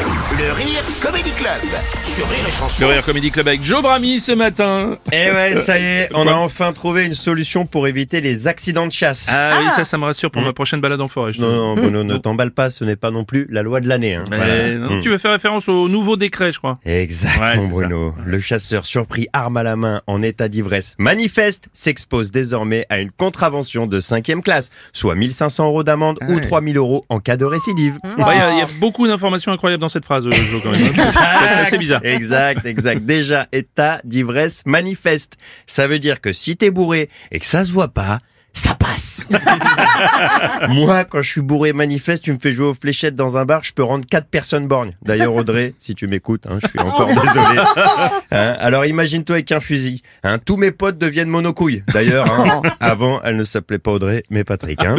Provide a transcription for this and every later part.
Le Rire Comedy Club sur Rire et Chanson. Le Rire Comedy Club avec Joe Brami ce matin. Eh ouais, ça y est, on a enfin trouvé une solution pour éviter les accidents de chasse. Ah, oui, ça, ça me rassure pour ma prochaine balade en forêt. je Non, non, Bruno, ne t'emballe pas, ce n'est pas non plus la loi de l'année. Hein. Mais Voilà. non, Mm. Tu veux faire référence au nouveau décret, je crois. Exactement, Bruno. Le chasseur surpris arme à la main en état d'ivresse manifeste s'expose désormais à une contravention de cinquième classe, soit 1500 euros d'amende ou ouais. 3000 euros en cas de récidive. Bah, Il y, y a beaucoup d'informations incroyables dans cette phrase, euh, Joe, quand même. C'est bizarre. Exact, exact. Déjà, état d'ivresse manifeste. Ça veut dire que si t'es bourré et que ça se voit pas, ça passe. Moi, quand je suis bourré manifeste, tu me fais jouer aux fléchettes dans un bar, je peux rendre quatre personnes borgnes. D'ailleurs, Audrey, si tu m'écoutes, hein, je suis encore désolé. Hein, alors imagine-toi avec un fusil. Hein, tous mes potes deviennent monocouilles. D'ailleurs, hein, avant, elle ne s'appelait pas Audrey, mais Patrick. Hein.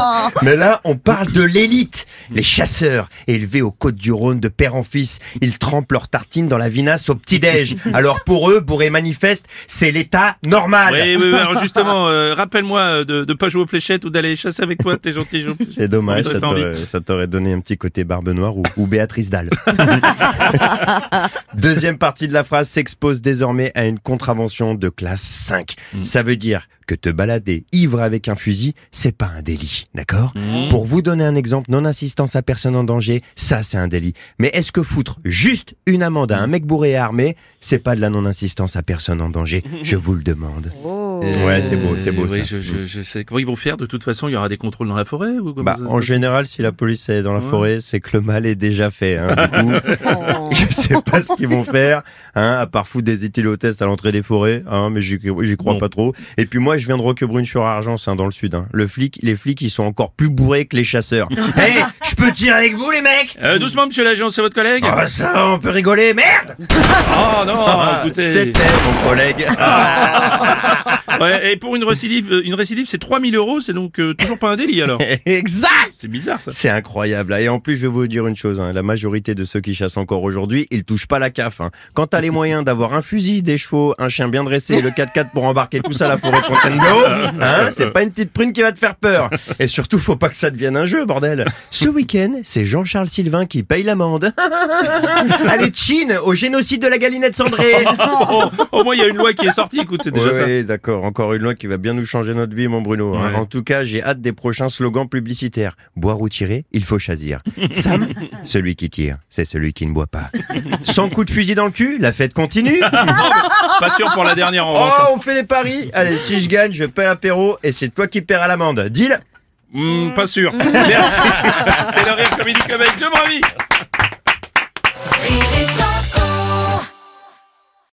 Mais là, on parle de l'élite. Les chasseurs, élevés aux côtes du Rhône de père en fils, ils trempent leurs tartines dans la vinasse au petit-déj. Alors pour eux, bourré manifeste, c'est l'état normal. Oui, oui, oui, alors justement, euh, rappelle-moi euh, de, de pas jouer aux fléchettes ou d'aller chasser avec toi, t'es gentil. C'est dommage, ça t'aurait, donné un petit côté barbe noire ou, ou Béatrice Dalle. Deuxième partie de la phrase s'expose désormais à une contravention de classe 5. Ça veut dire que te balader ivre avec un fusil, c'est pas un délit, d'accord Pour vous donner un exemple, non-assistance à personne en danger, ça c'est un délit. Mais est-ce que foutre juste une amende à un mec bourré et armé, c'est pas de la non-assistance à personne en danger? Je vous le demande. Ouais, c'est beau, c'est beau Oui, ça. je, je, je sais. Comment ils vont faire? De toute façon, il y aura des contrôles dans la forêt ou Bah, en général, si la police est dans la Ouais. forêt, c'est que le mal est déjà fait. Hein. Du coup, je sais pas ce qu'ils vont faire, hein, à part foutre des éthylotests à l'entrée des forêts, hein, mais j'y crois Bon. pas trop. Et puis moi, je viens de Roquebrune-sur-Argence, hein, dans le sud. Hein. Le flic, les flics, ils sont encore plus bourrés que les chasseurs. peux tirer avec vous, les mecs Euh, doucement, monsieur l'agent, c'est votre collègue Ah ça, on peut rigoler, merde Oh non, Ah, écoutez. C'était mon collègue. Ouais, et pour une récidive, une récidive, c'est 3000 euros, c'est donc euh, toujours pas un délit alors. exact C'est bizarre ça. C'est incroyable. Et en plus, je vais vous dire une chose. hein. La majorité de ceux qui chassent encore aujourd'hui, ils touchent pas la CAF. Hein. Quand t'as les moyens d'avoir un fusil, des chevaux, un chien bien dressé et le 4x4 pour embarquer tout ça à la forêt Fontainebleau, hein, c'est pas une petite prune qui va te faire peur. Et surtout, faut pas que ça devienne un jeu, bordel. Ce week-end, c'est Jean-Charles Sylvain qui paye l'amende. Allez, Chine, au génocide de la galinette cendrée. Au moins, il y a une loi qui est sortie, écoute, c'est déjà ça. Oui, d'accord. Encore une loi qui va bien nous changer notre vie, mon Bruno. hein. Ouais. En tout cas, j'ai hâte des prochains slogans publicitaires. Boire ou tirer, il faut choisir. Sam, celui qui tire, c'est celui qui ne boit pas. Sans coup de fusil dans le cul, la fête continue. Pas sûr pour la dernière en Oh, revanche. on fait les paris. Allez, si je gagne, je paie l'apéro et c'est toi qui paieras l'amende. Deal Hmm, pas sûr. Merci. C'était le Rire Club avec Joe Brami.